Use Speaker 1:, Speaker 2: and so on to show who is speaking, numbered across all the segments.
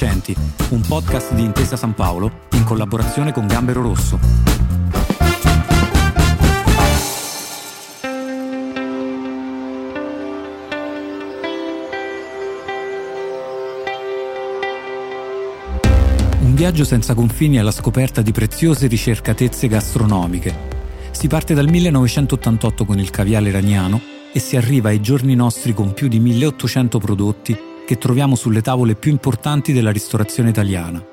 Speaker 1: Vincenti, un podcast di Intesa San Paolo in collaborazione con Gambero Rosso. Un viaggio senza confini alla scoperta di preziose ricercatezze gastronomiche. Si parte dal 1988 con il caviale iraniano e si arriva ai giorni nostri con più di 1800 prodotti che troviamo sulle tavole più importanti della ristorazione italiana.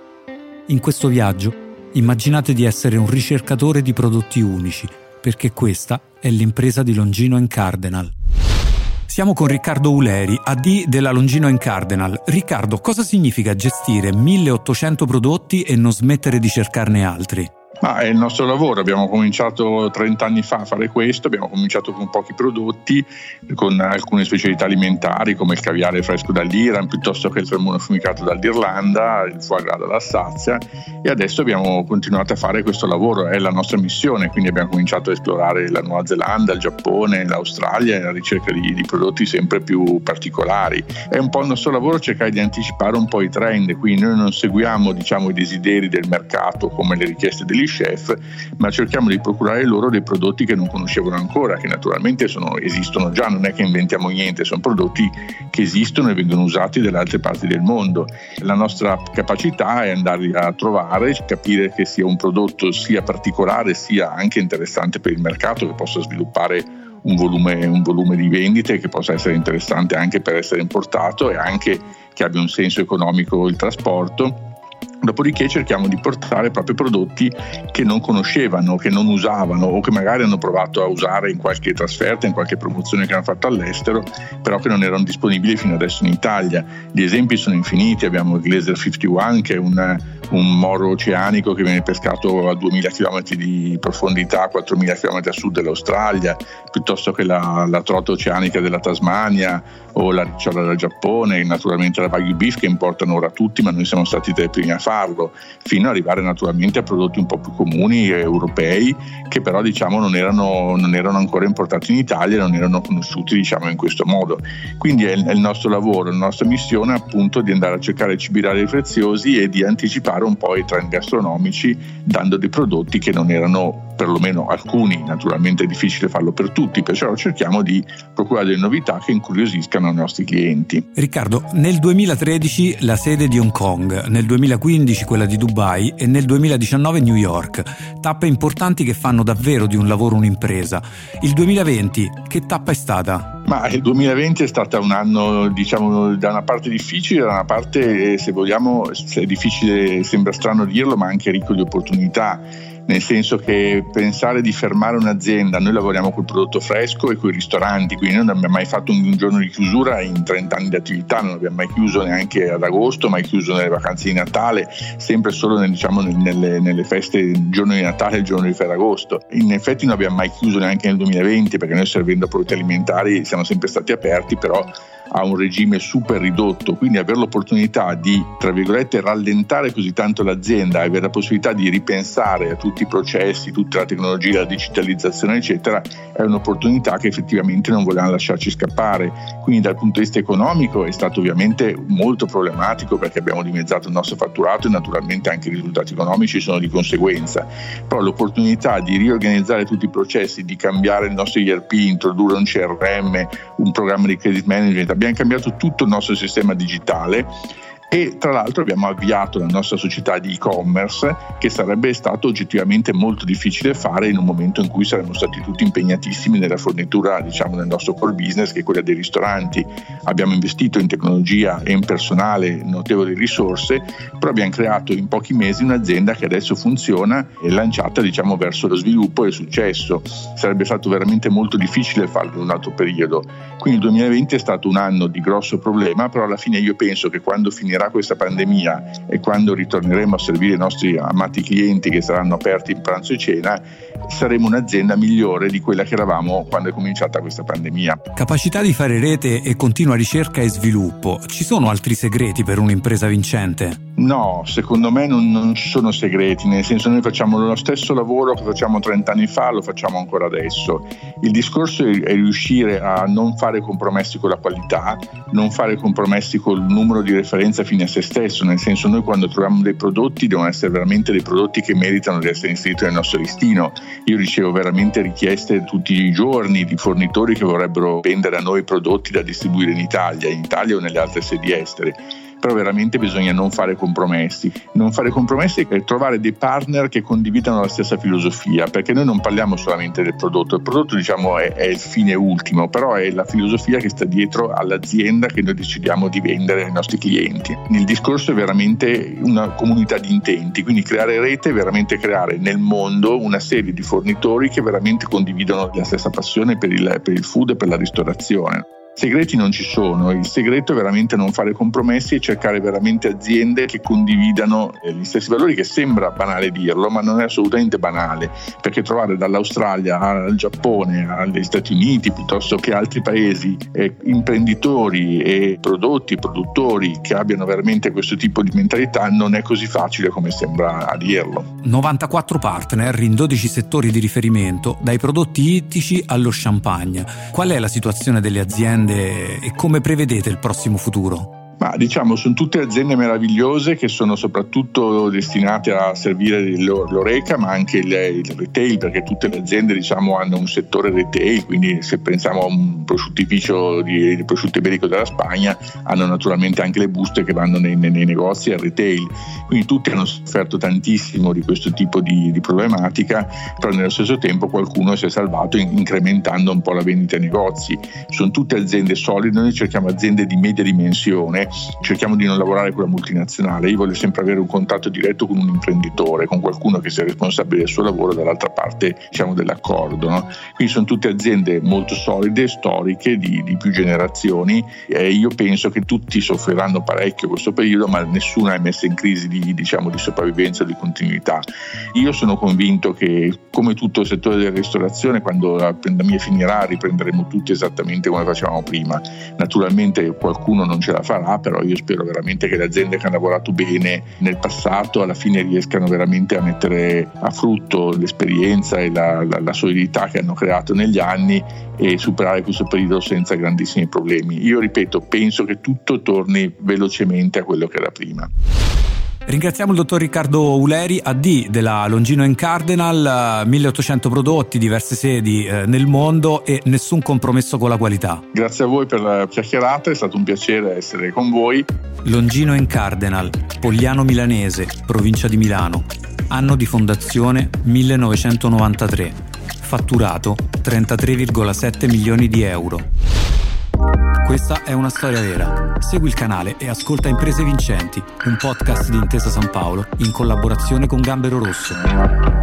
Speaker 1: In questo viaggio immaginate di essere un ricercatore di prodotti unici, perché questa è l'impresa di Longino Cardinal. Siamo con Riccardo Uleri, AD della Longino Cardinal. Riccardo, cosa significa gestire 1800 prodotti e non smettere di cercarne altri?
Speaker 2: Ma è il nostro lavoro, abbiamo cominciato 30 anni fa a fare questo, abbiamo cominciato con pochi prodotti, con alcune specialità alimentari come il caviale fresco dall'Iran piuttosto che il salmone fumicato dall'Irlanda, il foie gras dall'Alsazia e adesso abbiamo continuato a fare questo lavoro, è la nostra missione, quindi abbiamo cominciato a esplorare la Nuova Zelanda, il Giappone, l'Australia alla ricerca di, di prodotti sempre più particolari. È un po' il nostro lavoro cercare di anticipare un po' i trend, quindi noi non seguiamo diciamo, i desideri del mercato come le richieste degli chef, ma cerchiamo di procurare loro dei prodotti che non conoscevano ancora, che naturalmente sono, esistono già, non è che inventiamo niente, sono prodotti che esistono e vengono usati dalle altre parti del mondo. La nostra capacità è andare a trovare, capire che sia un prodotto sia particolare sia anche interessante per il mercato, che possa sviluppare un volume, un volume, di vendite che possa essere interessante anche per essere importato e anche che abbia un senso economico il trasporto Dopodiché cerchiamo di portare proprio prodotti che non conoscevano, che non usavano o che magari hanno provato a usare in qualche trasferta, in qualche promozione che hanno fatto all'estero, però che non erano disponibili fino adesso in Italia. Gli esempi sono infiniti, abbiamo il Glazer 51 che è un, un moro oceanico che viene pescato a 2000 km di profondità, 4000 km a sud dell'Australia, piuttosto che la, la trota oceanica della Tasmania o la ricciola del Giappone, naturalmente la Wagyu Beef che importano ora tutti, ma noi siamo stati tra i primi a farlo, fino ad arrivare naturalmente a prodotti un po' più comuni europei che però diciamo non erano, non erano ancora importati in Italia non erano conosciuti diciamo in questo modo. Quindi è, il nostro lavoro, la nostra missione appunto di andare a cercare cibi rari preziosi e di anticipare un po' i trend gastronomici dando dei prodotti che non erano perlomeno alcuni, naturalmente è difficile farlo per tutti, perciò cerchiamo di procurare delle novità che incuriosiscano i nostri clienti.
Speaker 1: Riccardo, nel 2013 la sede di Hong Kong, nel 2015 quella di Dubai e nel 2019 New York, tappe importanti che fanno davvero di un lavoro un'impresa. Il 2020 che tappa è stata?
Speaker 2: Ma il 2020 è stato un anno, diciamo, da una parte difficile, da una parte, se vogliamo, è difficile, sembra strano dirlo, ma anche ricco di opportunità nel senso che pensare di fermare un'azienda, noi lavoriamo col prodotto fresco e con i ristoranti, quindi noi non abbiamo mai fatto un, giorno di chiusura in 30 anni di attività, non abbiamo mai chiuso neanche ad agosto, mai chiuso nelle vacanze di Natale, sempre solo nel, diciamo, nelle, nelle, feste, il giorno di Natale e il giorno di Ferragosto. In effetti non abbiamo mai chiuso neanche nel 2020 perché noi servendo prodotti alimentari siamo sempre stati aperti, però a un regime super ridotto, quindi avere l'opportunità di, tra virgolette, rallentare così tanto l'azienda avere la possibilità di ripensare a tutti i processi, tutta la tecnologia, la digitalizzazione, eccetera, è un'opportunità che effettivamente non volevamo lasciarci scappare. Quindi dal punto di vista economico è stato ovviamente molto problematico perché abbiamo dimezzato il nostro fatturato e naturalmente anche i risultati economici sono di conseguenza. Però l'opportunità di riorganizzare tutti i processi, di cambiare il nostro ERP, introdurre un CRM, un programma di credit management, abbiamo cambiato tutto il nostro sistema digitale e tra l'altro abbiamo avviato la nostra società di e-commerce che sarebbe stato oggettivamente molto difficile fare in un momento in cui saremmo stati tutti impegnatissimi nella fornitura diciamo del nostro core business che è quella dei ristoranti. Abbiamo investito in tecnologia e in personale notevoli risorse però abbiamo creato in pochi mesi un'azienda che adesso funziona e lanciata diciamo verso lo sviluppo e il successo. Sarebbe stato veramente molto difficile farlo in un altro periodo. Quindi il 2020 è stato un anno di grosso problema però alla fine io penso che quando finirà finirà questa pandemia e quando ritorneremo a servire i nostri amati clienti che saranno aperti in pranzo e cena, saremo un'azienda migliore di quella che eravamo quando è cominciata questa pandemia.
Speaker 1: Capacità di fare rete e continua ricerca e sviluppo. Ci sono altri segreti per un'impresa vincente?
Speaker 2: No, secondo me non, non, ci sono segreti, nel senso noi facciamo lo stesso lavoro che facciamo 30 anni fa, lo facciamo ancora adesso. Il discorso è, è riuscire a non fare compromessi con la qualità, non fare compromessi col numero di referenze fine a se stesso, nel senso noi quando troviamo dei prodotti devono essere veramente dei prodotti che meritano di essere inseriti nel nostro listino. Io ricevo veramente richieste tutti i giorni di fornitori che vorrebbero vendere a noi prodotti da distribuire in Italia, in Italia o nelle altre sedi estere però veramente bisogna non fare compromessi. Non fare compromessi è trovare dei partner che condividano la stessa filosofia, perché noi non parliamo solamente del prodotto, il prodotto diciamo è, è il fine ultimo, però è la filosofia che sta dietro all'azienda che noi decidiamo di vendere ai nostri clienti. Il discorso è veramente una comunità di intenti, quindi creare rete è veramente creare nel mondo una serie di fornitori che veramente condividono la stessa passione per il, per il food e per la ristorazione. Segreti non ci sono, il segreto è veramente non fare compromessi e cercare veramente aziende che condividano eh, gli stessi valori, che sembra banale dirlo, ma non è assolutamente banale, perché trovare dall'Australia al Giappone, agli Stati Uniti, piuttosto che altri paesi, eh, imprenditori e prodotti, produttori che abbiano veramente questo tipo di mentalità non è così facile come sembra a dirlo.
Speaker 1: 94 partner in 12 settori di riferimento, dai prodotti ittici allo champagne. Qual è la situazione delle aziende? Aziende e come prevedete il prossimo futuro?
Speaker 2: Ma diciamo, sono tutte aziende meravigliose che sono soprattutto destinate a servire l'oreca, ma anche il, il retail, perché tutte le aziende diciamo, hanno un settore retail, quindi se pensiamo a un prosciuttificio di, di prosciutto iberico della Spagna, hanno naturalmente anche le buste che vanno nei, nei, nei negozi al retail. Quindi tutti hanno sofferto tantissimo di questo tipo di, di, problematica, però nello stesso tempo qualcuno si è salvato incrementando un po' la vendita ai negozi. Sono tutte aziende solide, noi cerchiamo aziende di media dimensione cerchiamo di non lavorare con la multinazionale, io voglio sempre avere un contatto diretto con un imprenditore, con qualcuno che sia responsabile del suo lavoro dall'altra parte diciamo, dell'accordo. No? Quindi sono tutte aziende molto solide, storiche, di, di più generazioni e io penso che tutti soffriranno parecchio questo periodo, ma nessuna è messa in crisi di, diciamo, di sopravvivenza di continuità. Io sono convinto che come tutto il settore della ristorazione, quando la pandemia finirà riprenderemo tutti esattamente come facevamo prima. Naturalmente qualcuno non ce la farà, però io spero veramente che le aziende che hanno lavorato bene nel passato alla fine riescano veramente a mettere a frutto l'esperienza e la, la, la solidità che hanno creato negli anni e superare questo periodo senza grandissimi problemi. Io ripeto, penso che tutto torni velocemente a quello che era prima.
Speaker 1: Ringraziamo il dottor Riccardo Uleri, AD della Longino Cardinal, 1800 prodotti, diverse sedi eh, nel mondo e nessun compromesso con la qualità.
Speaker 2: Grazie a voi per la chiacchierata, è stato un piacere essere con voi.
Speaker 1: Longino Cardinal, Pogliano Milanese, provincia di Milano. Anno di fondazione 1993. Fatturato 33,7 milioni di euro. Questa è una storia vera. Segui il canale e ascolta Imprese Vincenti, un podcast di Intesa San Paolo in collaborazione con Gambero Rosso.